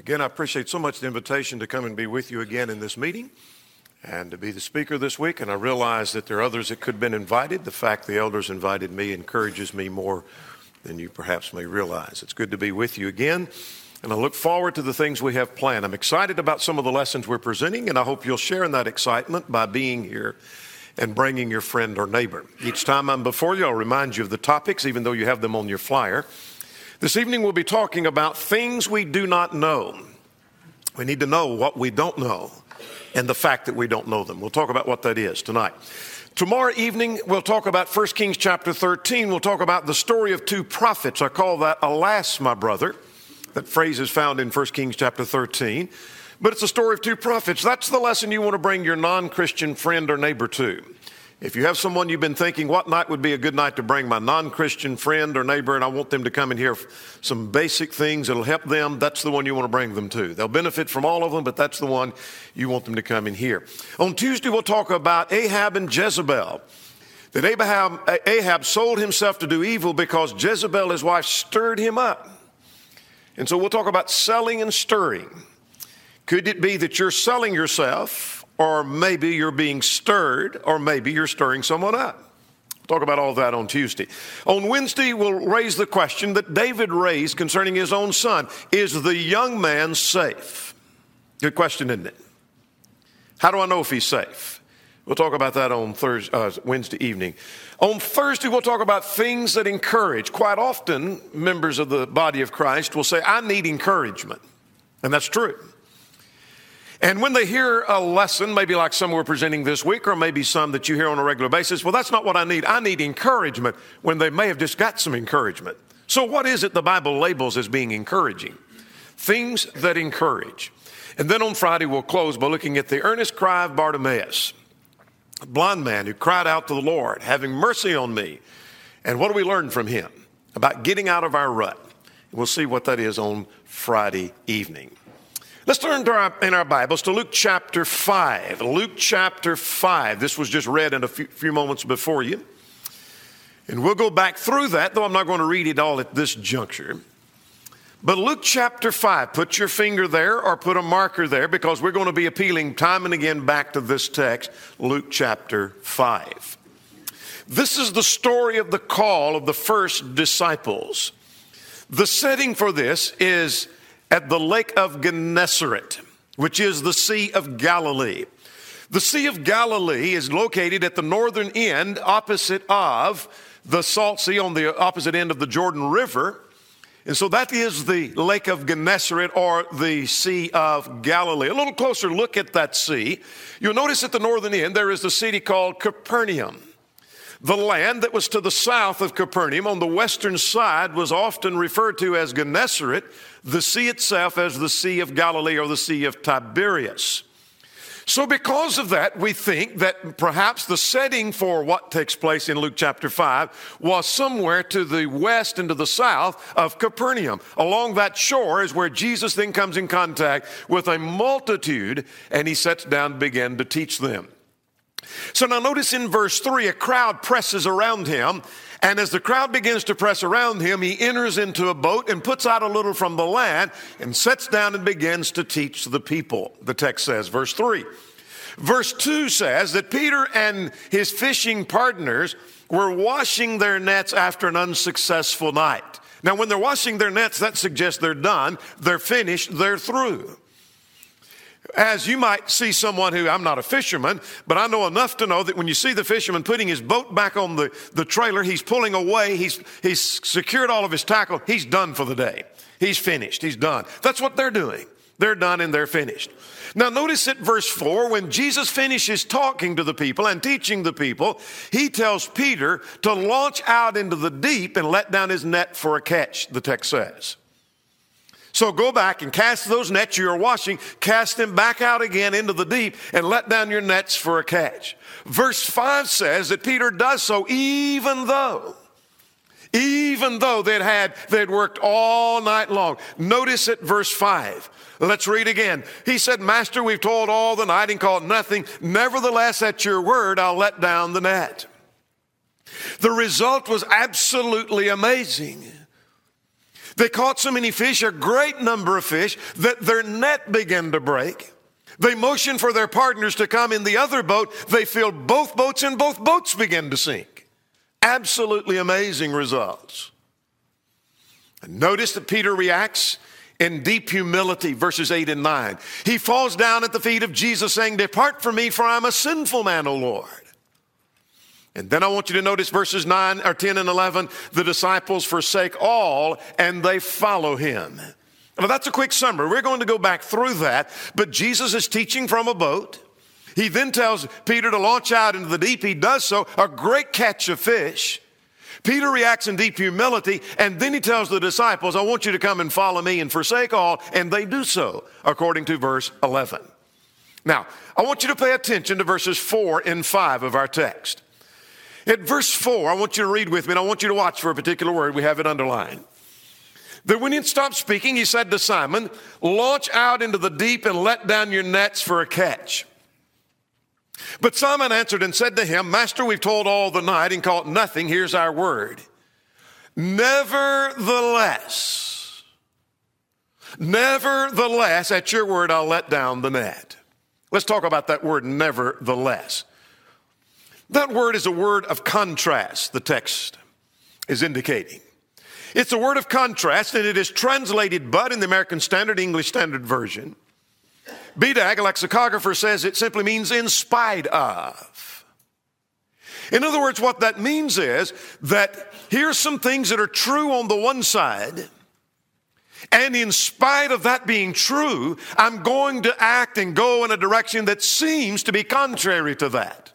Again, I appreciate so much the invitation to come and be with you again in this meeting and to be the speaker this week. And I realize that there are others that could have been invited. The fact the elders invited me encourages me more than you perhaps may realize. It's good to be with you again. And I look forward to the things we have planned. I'm excited about some of the lessons we're presenting, and I hope you'll share in that excitement by being here and bringing your friend or neighbor. Each time I'm before you, I'll remind you of the topics, even though you have them on your flyer. This evening, we'll be talking about things we do not know. We need to know what we don't know and the fact that we don't know them. We'll talk about what that is tonight. Tomorrow evening, we'll talk about 1 Kings chapter 13. We'll talk about the story of two prophets. I call that Alas, my brother. That phrase is found in 1 Kings chapter 13. But it's a story of two prophets. That's the lesson you want to bring your non Christian friend or neighbor to. If you have someone you've been thinking, what night would be a good night to bring my non Christian friend or neighbor, and I want them to come and hear some basic things that'll help them, that's the one you want to bring them to. They'll benefit from all of them, but that's the one you want them to come and hear. On Tuesday, we'll talk about Ahab and Jezebel. That Ahab, Ahab sold himself to do evil because Jezebel, his wife, stirred him up. And so we'll talk about selling and stirring. Could it be that you're selling yourself? Or maybe you're being stirred, or maybe you're stirring someone up. Talk about all that on Tuesday. On Wednesday, we'll raise the question that David raised concerning his own son Is the young man safe? Good question, isn't it? How do I know if he's safe? We'll talk about that on Thursday, uh, Wednesday evening. On Thursday, we'll talk about things that encourage. Quite often, members of the body of Christ will say, I need encouragement. And that's true. And when they hear a lesson, maybe like some we're presenting this week, or maybe some that you hear on a regular basis, well, that's not what I need. I need encouragement when they may have just got some encouragement. So, what is it the Bible labels as being encouraging? Things that encourage. And then on Friday, we'll close by looking at the earnest cry of Bartimaeus, a blind man who cried out to the Lord, having mercy on me. And what do we learn from him? About getting out of our rut. We'll see what that is on Friday evening. Let's turn our, in our Bibles to Luke chapter 5. Luke chapter 5. This was just read in a few, few moments before you. And we'll go back through that, though I'm not going to read it all at this juncture. But Luke chapter 5, put your finger there or put a marker there because we're going to be appealing time and again back to this text, Luke chapter 5. This is the story of the call of the first disciples. The setting for this is at the lake of Gennesaret, which is the Sea of Galilee. The Sea of Galilee is located at the northern end, opposite of the Salt Sea on the opposite end of the Jordan River. And so that is the Lake of Gennesaret or the Sea of Galilee. A little closer look at that sea. You'll notice at the northern end there is the city called Capernaum. The land that was to the south of Capernaum on the western side was often referred to as Gennesaret, the sea itself as the Sea of Galilee or the Sea of Tiberias. So, because of that, we think that perhaps the setting for what takes place in Luke chapter 5 was somewhere to the west and to the south of Capernaum. Along that shore is where Jesus then comes in contact with a multitude and he sits down and begins to teach them. So now notice in verse 3 a crowd presses around him, and as the crowd begins to press around him, he enters into a boat and puts out a little from the land and sits down and begins to teach the people. The text says, verse 3. Verse 2 says that Peter and his fishing partners were washing their nets after an unsuccessful night. Now, when they're washing their nets, that suggests they're done, they're finished, they're through. As you might see someone who, I'm not a fisherman, but I know enough to know that when you see the fisherman putting his boat back on the, the trailer, he's pulling away, he's, he's secured all of his tackle, he's done for the day. He's finished, he's done. That's what they're doing. They're done and they're finished. Now, notice at verse 4, when Jesus finishes talking to the people and teaching the people, he tells Peter to launch out into the deep and let down his net for a catch, the text says. So go back and cast those nets you are washing, cast them back out again into the deep, and let down your nets for a catch. Verse 5 says that Peter does so even though, even though they'd had, they'd worked all night long. Notice at verse 5. Let's read again. He said, Master, we've toiled all the night and caught nothing. Nevertheless, at your word, I'll let down the net. The result was absolutely amazing. They caught so many fish, a great number of fish, that their net began to break. They motioned for their partners to come in the other boat. They filled both boats and both boats began to sink. Absolutely amazing results. Notice that Peter reacts in deep humility, verses 8 and 9. He falls down at the feet of Jesus, saying, Depart from me, for I'm a sinful man, O Lord. And then I want you to notice verses 9 or 10 and 11. The disciples forsake all and they follow him. Now that's a quick summary. We're going to go back through that, but Jesus is teaching from a boat. He then tells Peter to launch out into the deep. He does so, a great catch of fish. Peter reacts in deep humility, and then he tells the disciples, I want you to come and follow me and forsake all, and they do so, according to verse 11. Now, I want you to pay attention to verses 4 and 5 of our text. At verse 4, I want you to read with me, and I want you to watch for a particular word. We have it underlined. That when he stopped speaking, he said to Simon, Launch out into the deep and let down your nets for a catch. But Simon answered and said to him, Master, we've told all the night and caught nothing. Here's our word. Nevertheless, nevertheless, at your word, I'll let down the net. Let's talk about that word, nevertheless. That word is a word of contrast, the text is indicating. It's a word of contrast, and it is translated but in the American Standard English Standard Version. BDAG, a lexicographer, says it simply means in spite of. In other words, what that means is that here's some things that are true on the one side, and in spite of that being true, I'm going to act and go in a direction that seems to be contrary to that.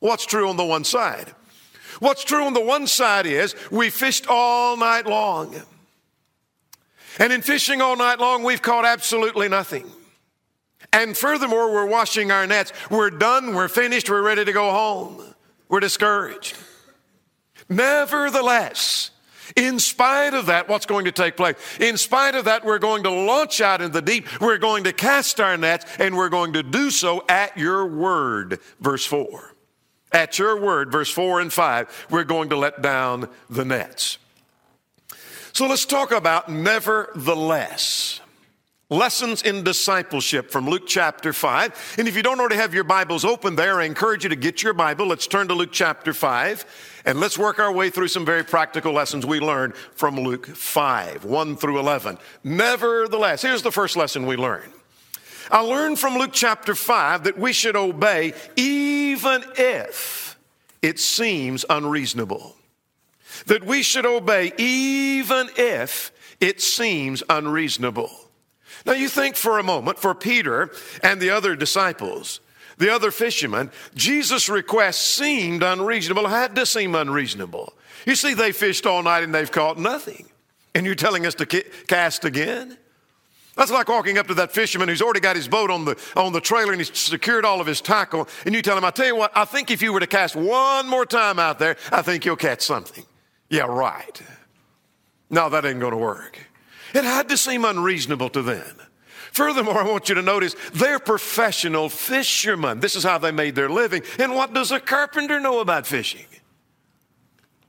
What's true on the one side? What's true on the one side is we fished all night long. And in fishing all night long, we've caught absolutely nothing. And furthermore, we're washing our nets. We're done, we're finished, we're ready to go home. We're discouraged. Nevertheless, in spite of that, what's going to take place? In spite of that, we're going to launch out in the deep. We're going to cast our nets, and we're going to do so at your word. Verse 4. At your word, verse 4 and 5, we're going to let down the nets. So let's talk about nevertheless. Lessons in discipleship from Luke chapter 5. And if you don't already have your Bibles open there, I encourage you to get your Bible. Let's turn to Luke chapter 5 and let's work our way through some very practical lessons we learned from Luke 5, 1 through 11. Nevertheless, here's the first lesson we learned. I learned from Luke chapter 5 that we should obey even if it seems unreasonable. That we should obey even if it seems unreasonable. Now, you think for a moment, for Peter and the other disciples, the other fishermen, Jesus' request seemed unreasonable, had to seem unreasonable. You see, they fished all night and they've caught nothing. And you're telling us to cast again? That's like walking up to that fisherman who's already got his boat on the, on the trailer and he's secured all of his tackle. And you tell him, I tell you what, I think if you were to cast one more time out there, I think you'll catch something. Yeah, right. No, that ain't going to work. It had to seem unreasonable to them. Furthermore, I want you to notice they're professional fishermen. This is how they made their living. And what does a carpenter know about fishing?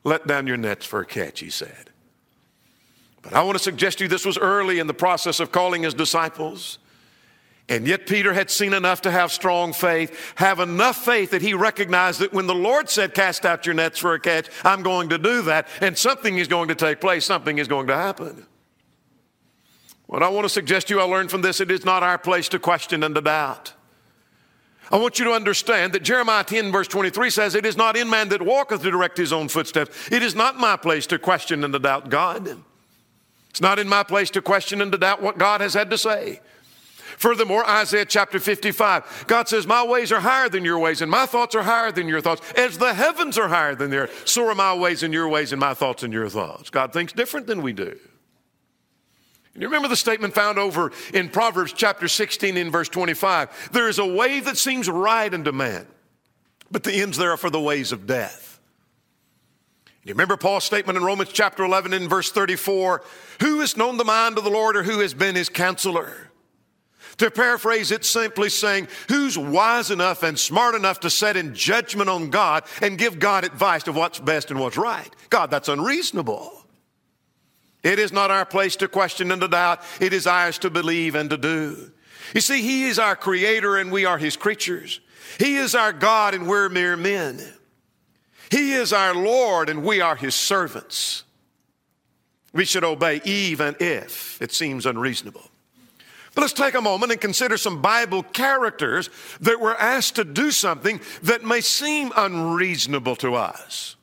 Let down your nets for a catch, he said. But I want to suggest to you this was early in the process of calling his disciples. And yet Peter had seen enough to have strong faith, have enough faith that he recognized that when the Lord said, Cast out your nets for a catch, I'm going to do that. And something is going to take place, something is going to happen. What I want to suggest to you, I learned from this, it is not our place to question and to doubt. I want you to understand that Jeremiah 10, verse 23 says, It is not in man that walketh to direct his own footsteps. It is not my place to question and to doubt God. It's not in my place to question and to doubt what God has had to say. Furthermore, Isaiah chapter 55, God says, My ways are higher than your ways, and my thoughts are higher than your thoughts. As the heavens are higher than the earth, so are my ways and your ways, and my thoughts and your thoughts. God thinks different than we do. And you remember the statement found over in Proverbs chapter 16 in verse 25 there is a way that seems right unto man, but the ends there are for the ways of death. You remember Paul's statement in Romans chapter 11 in verse 34 Who has known the mind of the Lord or who has been his counselor? To paraphrase it, simply saying, Who's wise enough and smart enough to set in judgment on God and give God advice of what's best and what's right? God, that's unreasonable. It is not our place to question and to doubt. It is ours to believe and to do. You see, He is our creator and we are His creatures. He is our God and we're mere men. He is our Lord and we are His servants. We should obey even if it seems unreasonable. But let's take a moment and consider some Bible characters that were asked to do something that may seem unreasonable to us.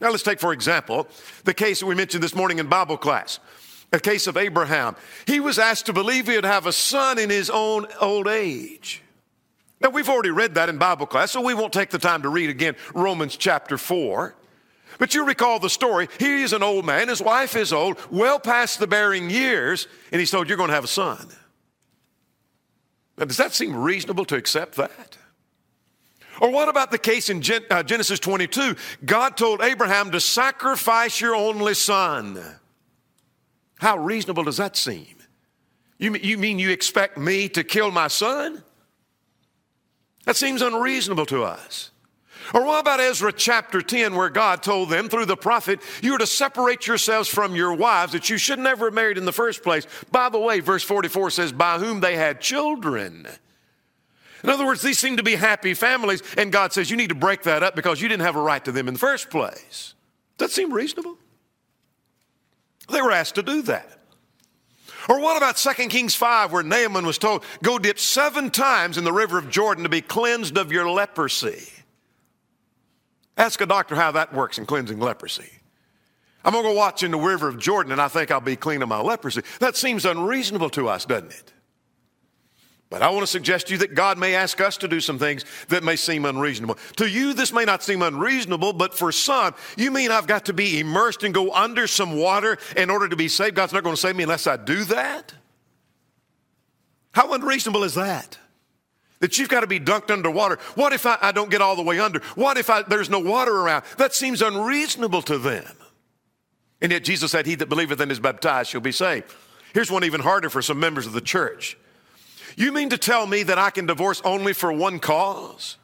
Now, let's take, for example, the case that we mentioned this morning in Bible class a case of Abraham. He was asked to believe he would have a son in his own old age. Now, we've already read that in Bible class, so we won't take the time to read again Romans chapter 4. But you recall the story. He is an old man, his wife is old, well past the bearing years, and he's told, You're going to have a son. Now, does that seem reasonable to accept that? Or what about the case in uh, Genesis 22? God told Abraham to sacrifice your only son. How reasonable does that seem? You, you mean you expect me to kill my son? That seems unreasonable to us. Or what about Ezra chapter 10, where God told them through the prophet, you are to separate yourselves from your wives that you should never have married in the first place. By the way, verse 44 says, by whom they had children. In other words, these seem to be happy families, and God says you need to break that up because you didn't have a right to them in the first place. Does that seem reasonable? They were asked to do that. Or what about 2 Kings 5, where Naaman was told, go dip seven times in the river of Jordan to be cleansed of your leprosy? Ask a doctor how that works in cleansing leprosy. I'm going to go watch in the river of Jordan and I think I'll be clean of my leprosy. That seems unreasonable to us, doesn't it? But I want to suggest to you that God may ask us to do some things that may seem unreasonable. To you, this may not seem unreasonable, but for some, you mean I've got to be immersed and go under some water in order to be saved? God's not going to save me unless I do that? How unreasonable is that? that you've got to be dunked underwater. What if I, I don't get all the way under? What if I, there's no water around? That seems unreasonable to them. And yet Jesus said, He that believeth and is baptized shall be saved. Here's one even harder for some members of the church. You mean to tell me that I can divorce only for one cause?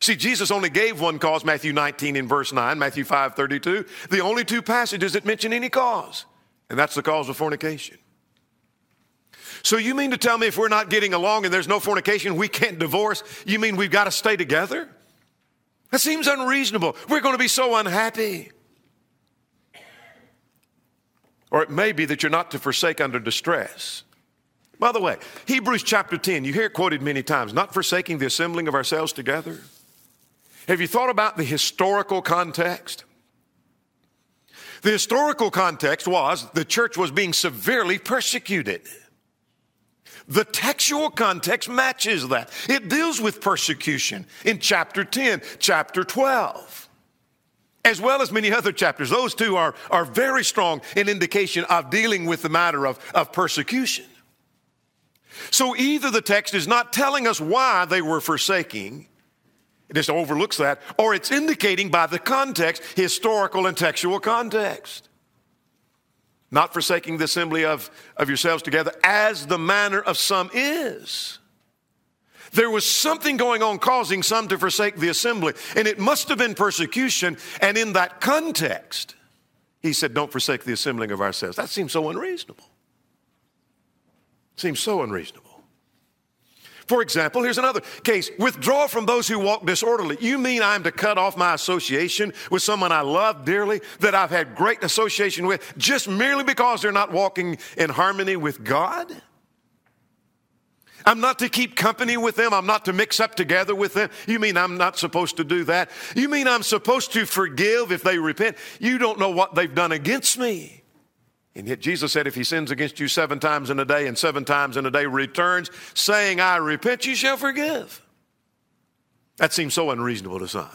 See, Jesus only gave one cause, Matthew 19 in verse 9, Matthew 5 32, the only two passages that mention any cause, and that's the cause of fornication. So you mean to tell me if we're not getting along and there's no fornication, we can't divorce? You mean we've got to stay together? That seems unreasonable. We're going to be so unhappy. Or it may be that you're not to forsake under distress. By the way, Hebrews chapter 10, you hear it quoted many times, not forsaking the assembling of ourselves together. Have you thought about the historical context? The historical context was the church was being severely persecuted. The textual context matches that. It deals with persecution in chapter 10, chapter 12, as well as many other chapters. Those two are, are very strong in indication of dealing with the matter of, of persecution. So either the text is not telling us why they were forsaking, it just overlooks that, or it's indicating by the context, historical and textual context not forsaking the assembly of, of yourselves together, as the manner of some is. There was something going on causing some to forsake the assembly, and it must have been persecution. And in that context, he said, Don't forsake the assembling of ourselves. That seems so unreasonable. Seems so unreasonable. For example, here's another case withdraw from those who walk disorderly. You mean I'm to cut off my association with someone I love dearly, that I've had great association with, just merely because they're not walking in harmony with God? I'm not to keep company with them. I'm not to mix up together with them. You mean I'm not supposed to do that? You mean I'm supposed to forgive if they repent? You don't know what they've done against me. And yet Jesus said, if he sins against you seven times in a day and seven times in a day returns, saying, I repent, you shall forgive. That seems so unreasonable to some.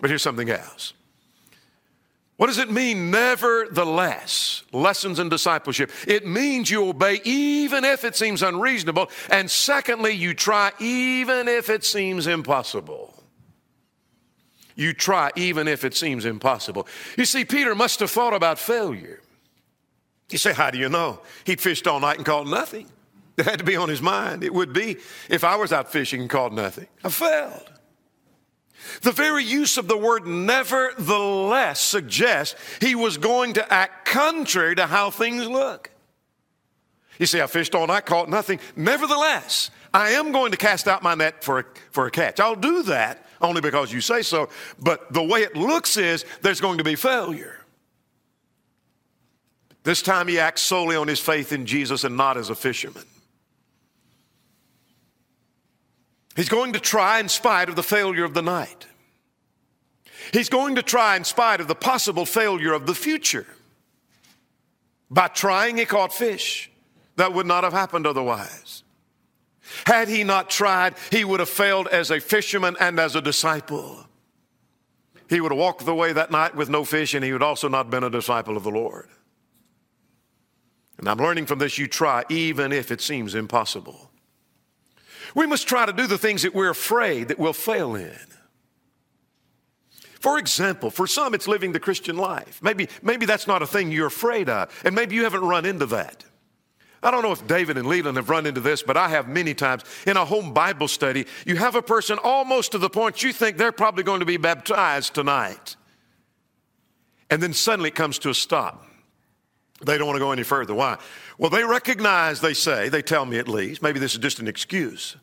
But here's something else. What does it mean, nevertheless? Lessons in discipleship. It means you obey even if it seems unreasonable. And secondly, you try even if it seems impossible you try even if it seems impossible. You see, Peter must have thought about failure. You say, How do you know? He'd fished all night and caught nothing. It had to be on his mind. It would be if I was out fishing and caught nothing. I failed. The very use of the word nevertheless suggests he was going to act contrary to how things look. You see, I fished all night, caught nothing. Nevertheless, I am going to cast out my net for a, for a catch. I'll do that only because you say so. But the way it looks is there's going to be failure. This time he acts solely on his faith in Jesus and not as a fisherman. He's going to try in spite of the failure of the night. He's going to try in spite of the possible failure of the future. By trying, he caught fish. That would not have happened otherwise. Had he not tried, he would have failed as a fisherman and as a disciple. He would have walked the way that night with no fish, and he would also not have been a disciple of the Lord. And I'm learning from this you try, even if it seems impossible. We must try to do the things that we're afraid that we'll fail in. For example, for some, it's living the Christian life. Maybe, maybe that's not a thing you're afraid of, and maybe you haven't run into that. I don't know if David and Leland have run into this, but I have many times in a home Bible study. You have a person almost to the point you think they're probably going to be baptized tonight. And then suddenly it comes to a stop. They don't want to go any further. Why? Well, they recognize, they say, they tell me at least, maybe this is just an excuse.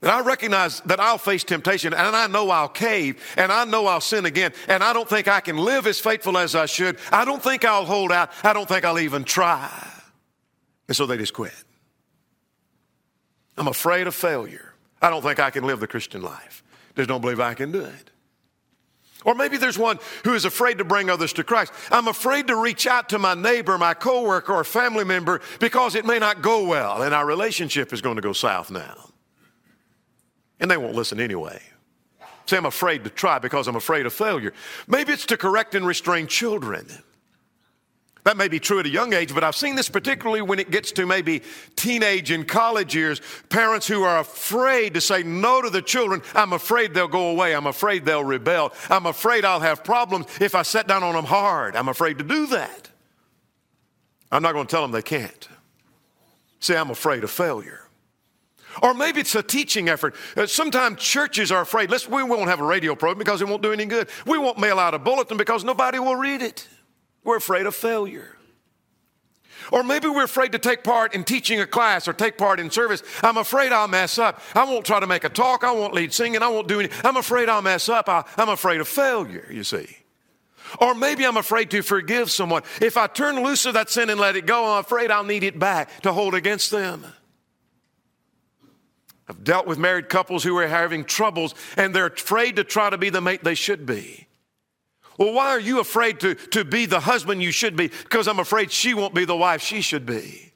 That I recognize that I'll face temptation and I know I'll cave and I know I'll sin again and I don't think I can live as faithful as I should. I don't think I'll hold out. I don't think I'll even try. And so they just quit. I'm afraid of failure. I don't think I can live the Christian life. Just don't believe I can do it. Or maybe there's one who is afraid to bring others to Christ. I'm afraid to reach out to my neighbor, my coworker, or family member because it may not go well and our relationship is going to go south now. And they won't listen anyway. Say, I'm afraid to try because I'm afraid of failure. Maybe it's to correct and restrain children. That may be true at a young age, but I've seen this particularly when it gets to maybe teenage and college years. Parents who are afraid to say no to the children. I'm afraid they'll go away. I'm afraid they'll rebel. I'm afraid I'll have problems if I set down on them hard. I'm afraid to do that. I'm not going to tell them they can't. Say, I'm afraid of failure. Or maybe it's a teaching effort. Uh, sometimes churches are afraid. Let's, we won't have a radio program because it won't do any good. We won't mail out a bulletin because nobody will read it. We're afraid of failure. Or maybe we're afraid to take part in teaching a class or take part in service. I'm afraid I'll mess up. I won't try to make a talk. I won't lead singing. I won't do anything. I'm afraid I'll mess up. I, I'm afraid of failure, you see. Or maybe I'm afraid to forgive someone. If I turn loose of that sin and let it go, I'm afraid I'll need it back to hold against them. I've dealt with married couples who are having troubles and they're afraid to try to be the mate they should be. Well, why are you afraid to, to be the husband you should be? Because I'm afraid she won't be the wife she should be.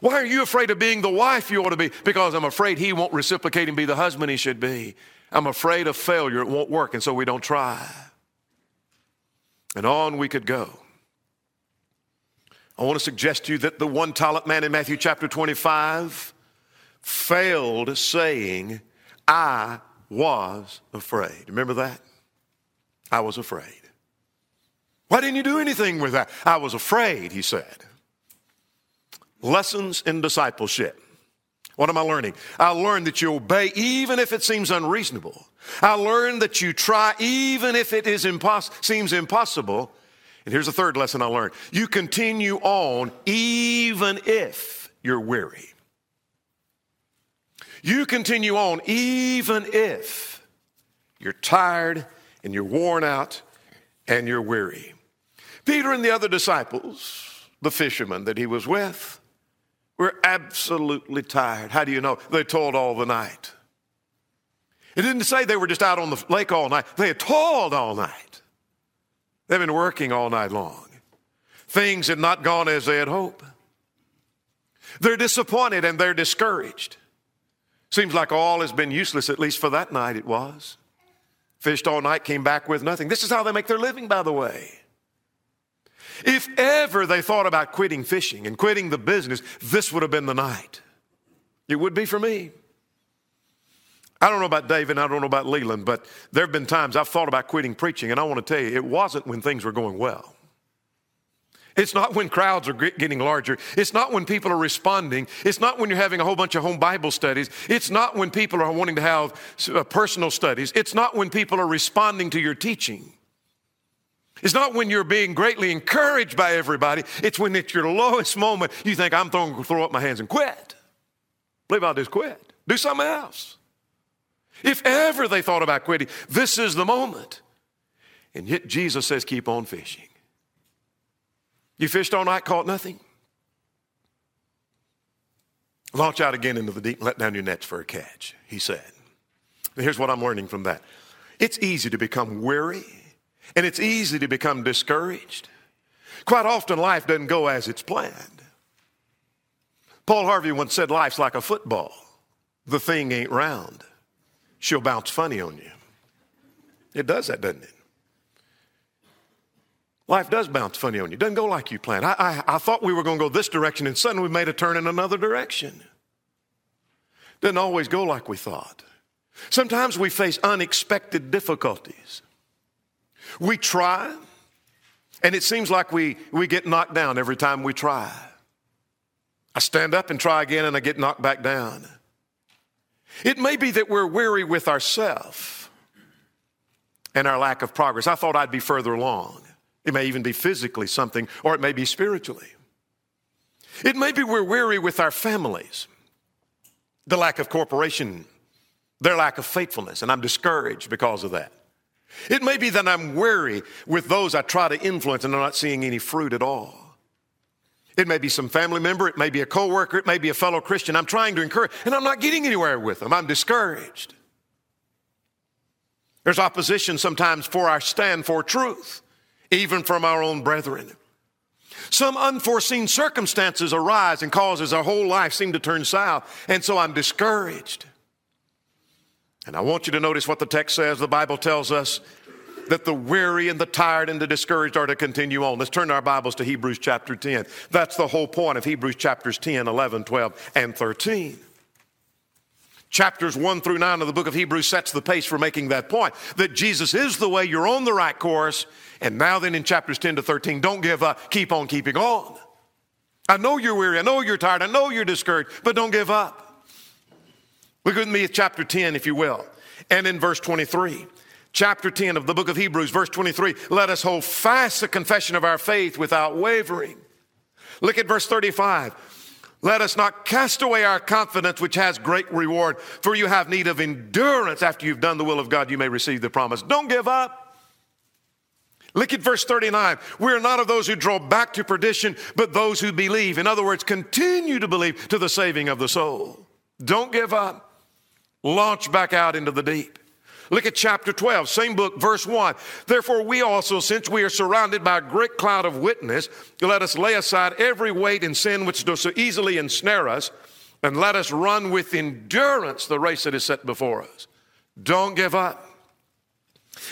Why are you afraid of being the wife you ought to be? Because I'm afraid he won't reciprocate and be the husband he should be. I'm afraid of failure. It won't work, and so we don't try. And on we could go. I want to suggest to you that the one talent man in Matthew chapter 25 failed saying, I was afraid. Remember that? I was afraid. Why didn't you do anything with that? I was afraid, he said. Lessons in discipleship. What am I learning? I learned that you obey even if it seems unreasonable. I learned that you try even if it is impos- seems impossible. And here's the third lesson I learned. You continue on even if you're weary. You continue on even if you're tired and you're worn out and you're weary. Peter and the other disciples, the fishermen that he was with, were absolutely tired. How do you know? They toiled all the night. It didn't say they were just out on the lake all night, they had toiled all night. They've been working all night long. Things had not gone as they had hoped. They're disappointed and they're discouraged. Seems like all has been useless, at least for that night it was. Fished all night, came back with nothing. This is how they make their living, by the way. If ever they thought about quitting fishing and quitting the business, this would have been the night. It would be for me. I don't know about David, I don't know about Leland, but there have been times I've thought about quitting preaching, and I want to tell you, it wasn't when things were going well. It's not when crowds are getting larger. It's not when people are responding. It's not when you're having a whole bunch of home Bible studies. It's not when people are wanting to have uh, personal studies. It's not when people are responding to your teaching. It's not when you're being greatly encouraged by everybody. It's when it's your lowest moment you think, I'm throwing throw up my hands and quit. Believe I'll just quit. Do something else. If ever they thought about quitting, this is the moment. And yet Jesus says, keep on fishing. You fished all night, caught nothing? Launch out again into the deep and let down your nets for a catch, he said. And here's what I'm learning from that it's easy to become weary and it's easy to become discouraged. Quite often, life doesn't go as it's planned. Paul Harvey once said, Life's like a football. The thing ain't round. She'll bounce funny on you. It does that, doesn't it? Life does bounce funny on you. Doesn't go like you planned. I, I, I thought we were going to go this direction, and suddenly we made a turn in another direction. Doesn't always go like we thought. Sometimes we face unexpected difficulties. We try, and it seems like we, we get knocked down every time we try. I stand up and try again, and I get knocked back down. It may be that we're weary with ourselves and our lack of progress. I thought I'd be further along. It may even be physically something, or it may be spiritually. It may be we're weary with our families, the lack of cooperation, their lack of faithfulness, and I'm discouraged because of that. It may be that I'm weary with those I try to influence and I'm not seeing any fruit at all. It may be some family member, it may be a coworker, it may be a fellow Christian. I'm trying to encourage, and I'm not getting anywhere with them. I'm discouraged. There's opposition sometimes for our stand for truth even from our own brethren. Some unforeseen circumstances arise and causes our whole life seem to turn south, and so I'm discouraged. And I want you to notice what the text says. The Bible tells us that the weary and the tired and the discouraged are to continue on. Let's turn our Bibles to Hebrews chapter 10. That's the whole point of Hebrews chapters 10, 11, 12, and 13. Chapters 1 through 9 of the book of Hebrews sets the pace for making that point that Jesus is the way, you're on the right course. And now, then, in chapters 10 to 13, don't give up, keep on keeping on. I know you're weary, I know you're tired, I know you're discouraged, but don't give up. Look with me at chapter 10, if you will, and in verse 23. Chapter 10 of the book of Hebrews, verse 23 let us hold fast the confession of our faith without wavering. Look at verse 35. Let us not cast away our confidence, which has great reward, for you have need of endurance after you've done the will of God, you may receive the promise. Don't give up. Look at verse 39. We are not of those who draw back to perdition, but those who believe. In other words, continue to believe to the saving of the soul. Don't give up. Launch back out into the deep. Look at chapter 12, same book, verse 1. Therefore, we also, since we are surrounded by a great cloud of witness, let us lay aside every weight and sin which does so easily ensnare us, and let us run with endurance the race that is set before us. Don't give up.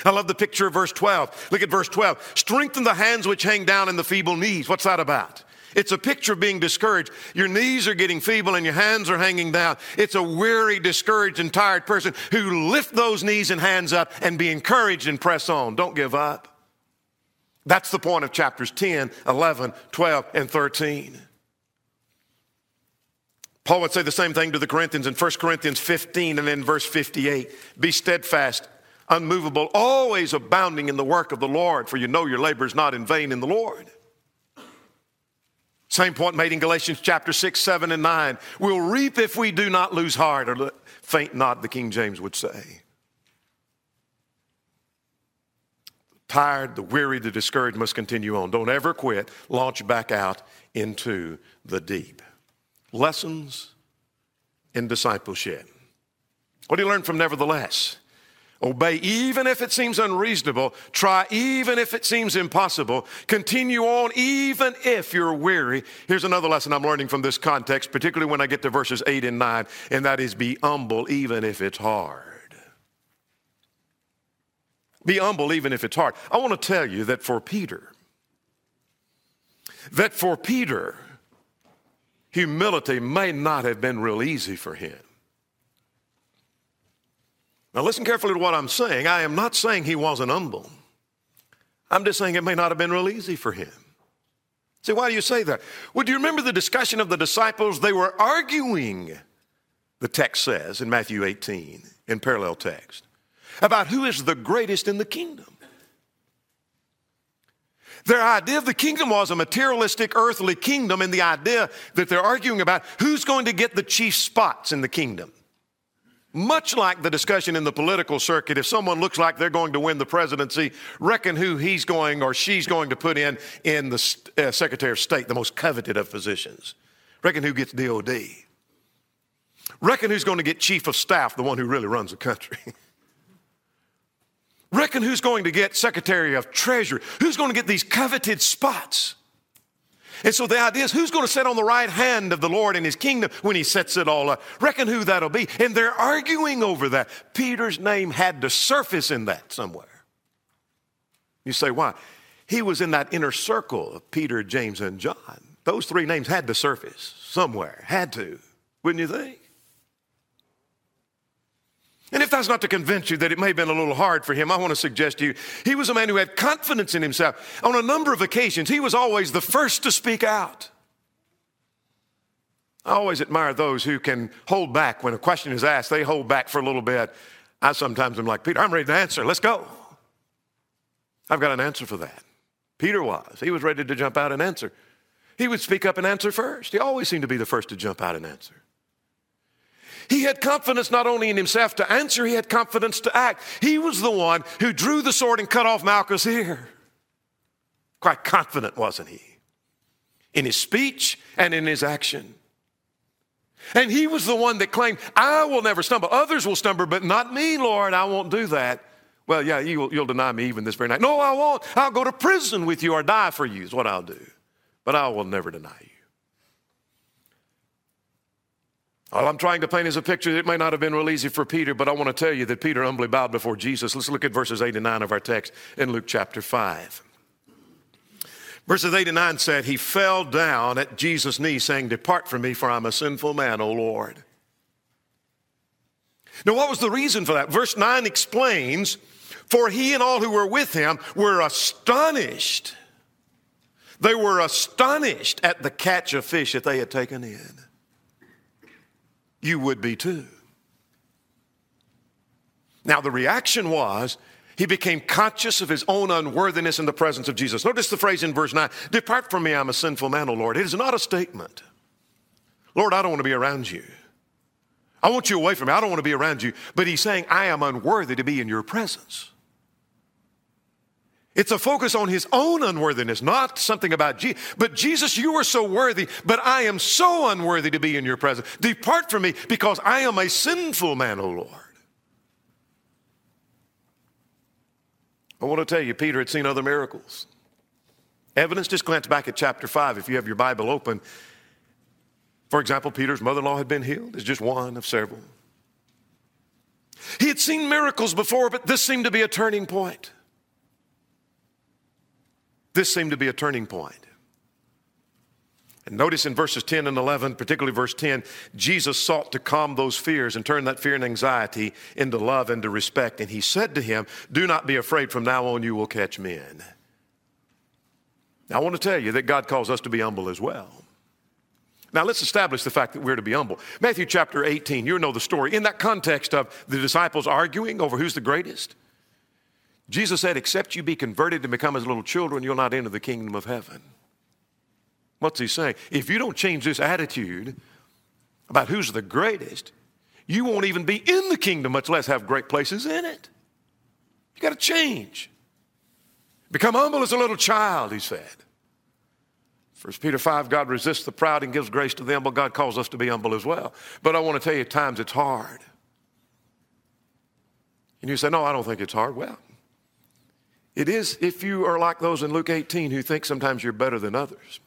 I love the picture of verse 12. Look at verse 12. Strengthen the hands which hang down and the feeble knees. What's that about? It's a picture of being discouraged. Your knees are getting feeble and your hands are hanging down. It's a weary, discouraged, and tired person who lift those knees and hands up and be encouraged and press on. Don't give up. That's the point of chapters 10, 11, 12, and 13. Paul would say the same thing to the Corinthians in 1 Corinthians 15 and then verse 58. Be steadfast, unmovable, always abounding in the work of the Lord, for you know your labor is not in vain in the Lord. Same point made in Galatians chapter 6, 7, and 9. We'll reap if we do not lose heart, or faint not, the King James would say. Tired, the weary, the discouraged must continue on. Don't ever quit. Launch back out into the deep. Lessons in discipleship. What do you learn from nevertheless? Obey even if it seems unreasonable. Try even if it seems impossible. Continue on even if you're weary. Here's another lesson I'm learning from this context, particularly when I get to verses 8 and 9, and that is be humble even if it's hard. Be humble even if it's hard. I want to tell you that for Peter, that for Peter, humility may not have been real easy for him. Now, listen carefully to what I'm saying. I am not saying he wasn't humble. I'm just saying it may not have been real easy for him. See, why do you say that? Well, do you remember the discussion of the disciples? They were arguing, the text says in Matthew 18, in parallel text, about who is the greatest in the kingdom. Their idea of the kingdom was a materialistic earthly kingdom, and the idea that they're arguing about who's going to get the chief spots in the kingdom. Much like the discussion in the political circuit, if someone looks like they're going to win the presidency, reckon who he's going or she's going to put in in the uh, Secretary of State, the most coveted of positions. Reckon who gets DOD. Reckon who's going to get Chief of Staff, the one who really runs the country. Reckon who's going to get Secretary of Treasury. Who's going to get these coveted spots? And so the idea is who's going to sit on the right hand of the Lord in his kingdom when he sets it all up? Reckon who that'll be. And they're arguing over that. Peter's name had to surface in that somewhere. You say, why? He was in that inner circle of Peter, James, and John. Those three names had to surface somewhere, had to, wouldn't you think? And if that's not to convince you that it may have been a little hard for him, I want to suggest to you he was a man who had confidence in himself. On a number of occasions, he was always the first to speak out. I always admire those who can hold back when a question is asked, they hold back for a little bit. I sometimes am like, Peter, I'm ready to answer. Let's go. I've got an answer for that. Peter was. He was ready to jump out and answer. He would speak up and answer first. He always seemed to be the first to jump out and answer. He had confidence not only in himself to answer, he had confidence to act. He was the one who drew the sword and cut off Malchus' ear. Quite confident, wasn't he? In his speech and in his action. And he was the one that claimed, I will never stumble. Others will stumble, but not me, Lord. I won't do that. Well, yeah, you'll, you'll deny me even this very night. No, I won't. I'll go to prison with you or die for you, is what I'll do. But I will never deny you. All I'm trying to paint is a picture. It may not have been real easy for Peter, but I want to tell you that Peter humbly bowed before Jesus. Let's look at verses 8 and 9 of our text in Luke chapter 5. Verses 8 and 9 said, He fell down at Jesus' knees, saying, Depart from me, for I'm a sinful man, O Lord. Now, what was the reason for that? Verse 9 explains, For he and all who were with him were astonished. They were astonished at the catch of fish that they had taken in you would be too. Now, the reaction was he became conscious of his own unworthiness in the presence of Jesus. Notice the phrase in verse 9 Depart from me, I'm a sinful man, O Lord. It is not a statement. Lord, I don't want to be around you. I want you away from me. I don't want to be around you. But he's saying, I am unworthy to be in your presence. It's a focus on his own unworthiness, not something about Jesus. But Jesus, you are so worthy, but I am so unworthy to be in your presence. Depart from me because I am a sinful man, O Lord. I want to tell you, Peter had seen other miracles. Evidence, just glance back at chapter 5 if you have your Bible open. For example, Peter's mother in law had been healed. It's just one of several. He had seen miracles before, but this seemed to be a turning point. This seemed to be a turning point. And notice in verses 10 and 11, particularly verse 10, Jesus sought to calm those fears and turn that fear and anxiety into love and to respect. And he said to him, Do not be afraid, from now on you will catch men. Now, I want to tell you that God calls us to be humble as well. Now, let's establish the fact that we're to be humble. Matthew chapter 18, you know the story. In that context of the disciples arguing over who's the greatest, Jesus said, Except you be converted and become as little children, you'll not enter the kingdom of heaven. What's he saying? If you don't change this attitude about who's the greatest, you won't even be in the kingdom, much less have great places in it. You got to change. Become humble as a little child, he said. First Peter 5, God resists the proud and gives grace to them, but God calls us to be humble as well. But I want to tell you, at times it's hard. And you say, No, I don't think it's hard. Well, it is if you are like those in Luke 18 who think sometimes you're better than others.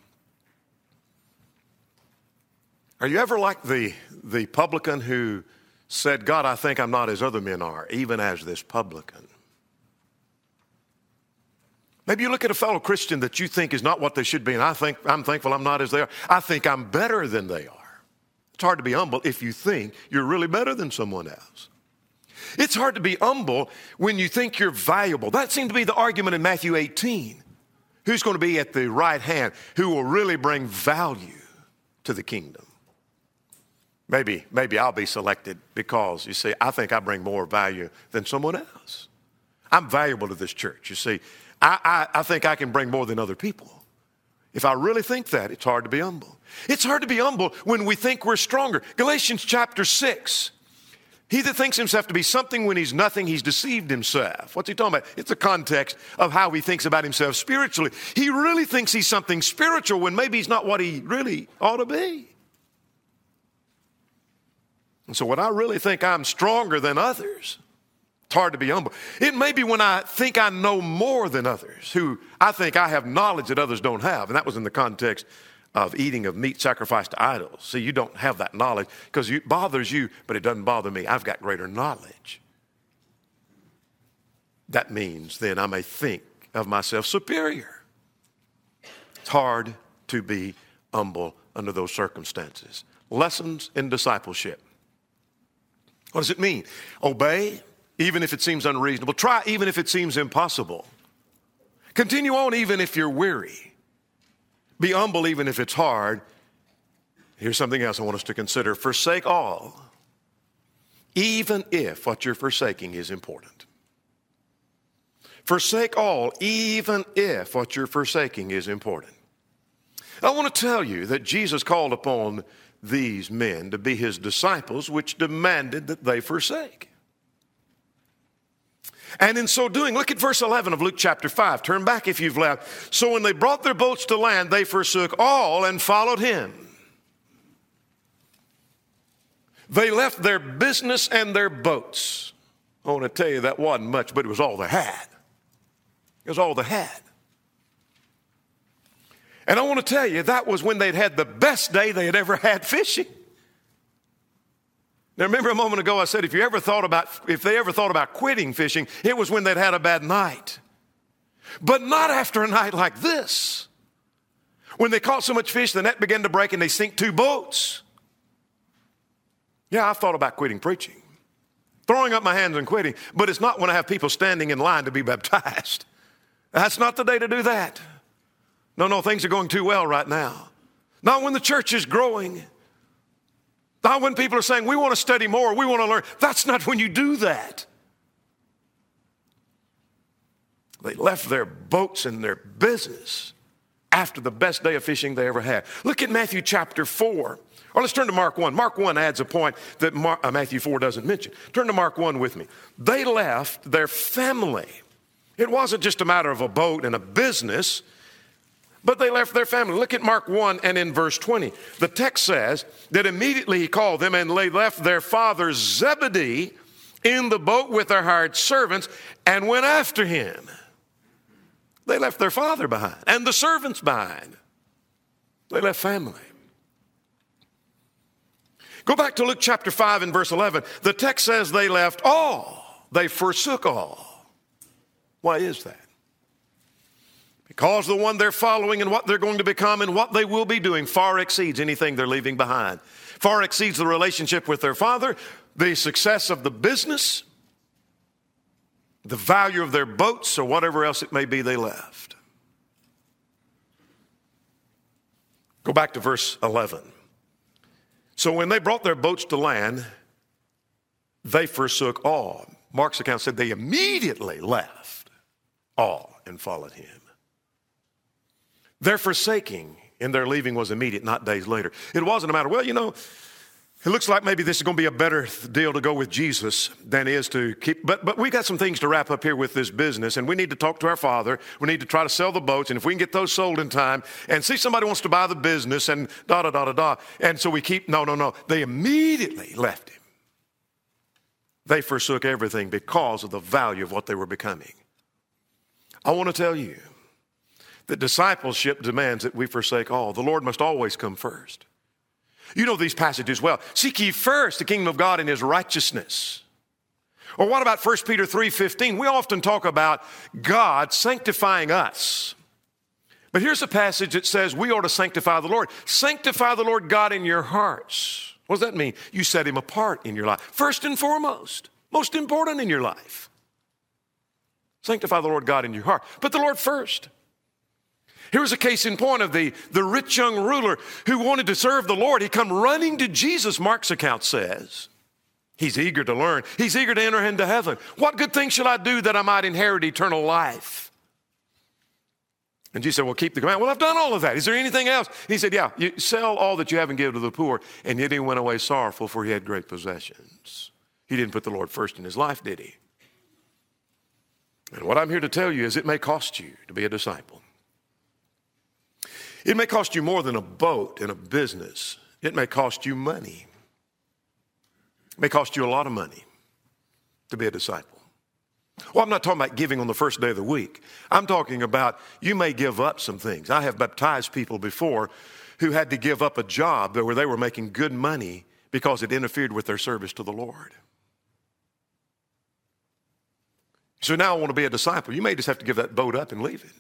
Are you ever like the, the publican who said, God, I think I'm not as other men are, even as this publican? Maybe you look at a fellow Christian that you think is not what they should be, and I think I'm thankful I'm not as they are. I think I'm better than they are. It's hard to be humble if you think you're really better than someone else. It's hard to be humble when you think you're valuable. That seemed to be the argument in Matthew 18. Who's going to be at the right hand? Who will really bring value to the kingdom? Maybe, maybe I'll be selected because you see, I think I bring more value than someone else. I'm valuable to this church. You see, I, I, I think I can bring more than other people. If I really think that, it's hard to be humble. It's hard to be humble when we think we're stronger. Galatians chapter 6. He that thinks himself to be something when he's nothing, he's deceived himself. What's he talking about? It's the context of how he thinks about himself spiritually. He really thinks he's something spiritual when maybe he's not what he really ought to be. And so when I really think I'm stronger than others, it's hard to be humble. It may be when I think I know more than others, who I think I have knowledge that others don't have. And that was in the context of eating of meat sacrificed to idols. See, you don't have that knowledge because it bothers you, but it doesn't bother me. I've got greater knowledge. That means then I may think of myself superior. It's hard to be humble under those circumstances. Lessons in discipleship. What does it mean? Obey even if it seems unreasonable. Try even if it seems impossible. Continue on even if you're weary. Be humble even if it's hard. Here's something else I want us to consider forsake all, even if what you're forsaking is important. Forsake all, even if what you're forsaking is important. I want to tell you that Jesus called upon these men to be his disciples, which demanded that they forsake. And in so doing, look at verse 11 of Luke chapter 5. Turn back if you've left. So when they brought their boats to land, they forsook all and followed him. They left their business and their boats. I want to tell you that wasn't much, but it was all they had. It was all they had. And I want to tell you, that was when they'd had the best day they had ever had fishing. Now, remember a moment ago I said if you ever thought about, if they ever thought about quitting fishing, it was when they'd had a bad night. But not after a night like this. When they caught so much fish, the net began to break and they sink two boats. Yeah, I've thought about quitting preaching, throwing up my hands and quitting, but it's not when I have people standing in line to be baptized. That's not the day to do that. No, no, things are going too well right now. Not when the church is growing. Not when people are saying, we want to study more, we want to learn. That's not when you do that. They left their boats and their business after the best day of fishing they ever had. Look at Matthew chapter 4. Or let's turn to Mark 1. Mark 1 adds a point that uh, Matthew 4 doesn't mention. Turn to Mark 1 with me. They left their family. It wasn't just a matter of a boat and a business, but they left their family. Look at Mark 1 and in verse 20. The text says that immediately he called them and they left their father Zebedee in the boat with their hired servants and went after him. They left their father behind and the servants behind. They left family. Go back to Luke chapter 5 and verse 11. The text says they left all, they forsook all. Why is that? Because the one they're following and what they're going to become and what they will be doing far exceeds anything they're leaving behind. Far exceeds the relationship with their father, the success of the business, the value of their boats, or whatever else it may be they left. Go back to verse 11. So when they brought their boats to land, they forsook all. Mark's account said they immediately left all and followed him. Their forsaking and their leaving was immediate, not days later. It wasn't a matter, well, you know, it looks like maybe this is going to be a better deal to go with Jesus than it is to keep. But, but we got some things to wrap up here with this business, and we need to talk to our Father. We need to try to sell the boats, and if we can get those sold in time, and see somebody wants to buy the business, and da da da da da. And so we keep, no, no, no. They immediately left him. They forsook everything because of the value of what they were becoming. I want to tell you, that discipleship demands that we forsake all. The Lord must always come first. You know these passages well. Seek ye first the kingdom of God and his righteousness. Or what about 1 Peter 3:15? We often talk about God sanctifying us. But here's a passage that says we ought to sanctify the Lord. Sanctify the Lord God in your hearts. What does that mean? You set him apart in your life. First and foremost, most important in your life. Sanctify the Lord God in your heart. Put the Lord first. Here was a case in point of the, the rich young ruler who wanted to serve the Lord. He come running to Jesus, Mark's account says. He's eager to learn. He's eager to enter into heaven. What good thing shall I do that I might inherit eternal life? And Jesus said, Well, keep the command. Well, I've done all of that. Is there anything else? He said, Yeah, you sell all that you have and give to the poor. And yet he went away sorrowful, for he had great possessions. He didn't put the Lord first in his life, did he? And what I'm here to tell you is it may cost you to be a disciple. It may cost you more than a boat and a business. It may cost you money. It may cost you a lot of money to be a disciple. Well, I'm not talking about giving on the first day of the week. I'm talking about you may give up some things. I have baptized people before who had to give up a job where they were making good money because it interfered with their service to the Lord. So now I want to be a disciple. You may just have to give that boat up and leave it.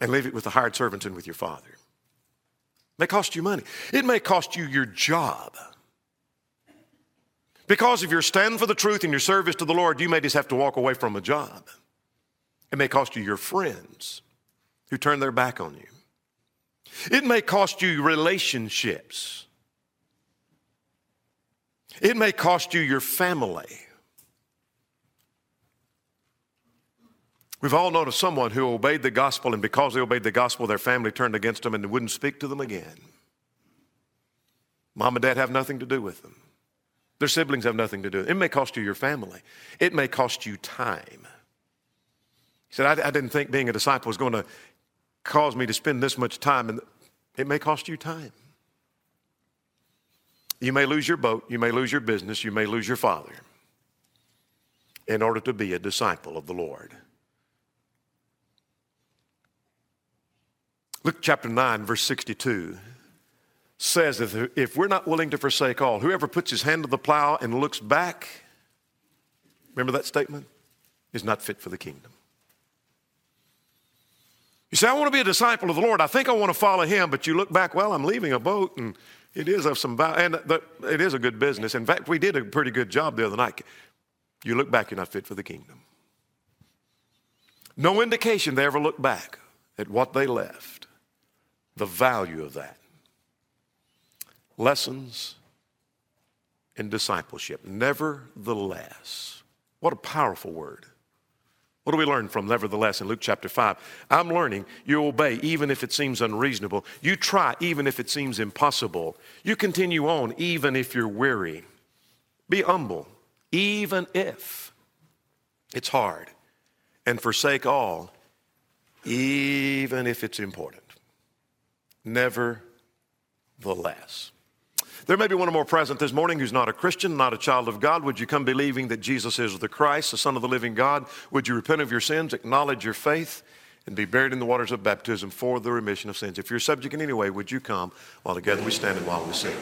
And leave it with the hired servants and with your father. It may cost you money. It may cost you your job. Because if you're standing for the truth in your service to the Lord, you may just have to walk away from a job. It may cost you your friends who turn their back on you. It may cost you relationships. It may cost you your family. We've all known of someone who obeyed the gospel, and because they obeyed the gospel, their family turned against them and wouldn't speak to them again. Mom and dad have nothing to do with them. Their siblings have nothing to do. It may cost you your family. It may cost you time. He said, I, I didn't think being a disciple was going to cause me to spend this much time, and it may cost you time. You may lose your boat, you may lose your business, you may lose your father in order to be a disciple of the Lord. Luke chapter 9, verse 62 says that if we're not willing to forsake all, whoever puts his hand to the plow and looks back, remember that statement, is not fit for the kingdom. You say, I want to be a disciple of the Lord. I think I want to follow him, but you look back, well, I'm leaving a boat and it is of some value, and the, it is a good business. In fact, we did a pretty good job the other night. You look back, you're not fit for the kingdom. No indication they ever looked back at what they left, the value of that lessons in discipleship. Nevertheless. What a powerful word. What do we learn from nevertheless in Luke chapter 5? I'm learning you obey even if it seems unreasonable. You try even if it seems impossible. You continue on even if you're weary. Be humble even if it's hard. And forsake all even if it's important. Nevertheless. There may be one or more present this morning who's not a Christian, not a child of God. Would you come believing that Jesus is the Christ, the Son of the living God? Would you repent of your sins, acknowledge your faith, and be buried in the waters of baptism for the remission of sins? If you're subject in any way, would you come while together we stand and while we sing?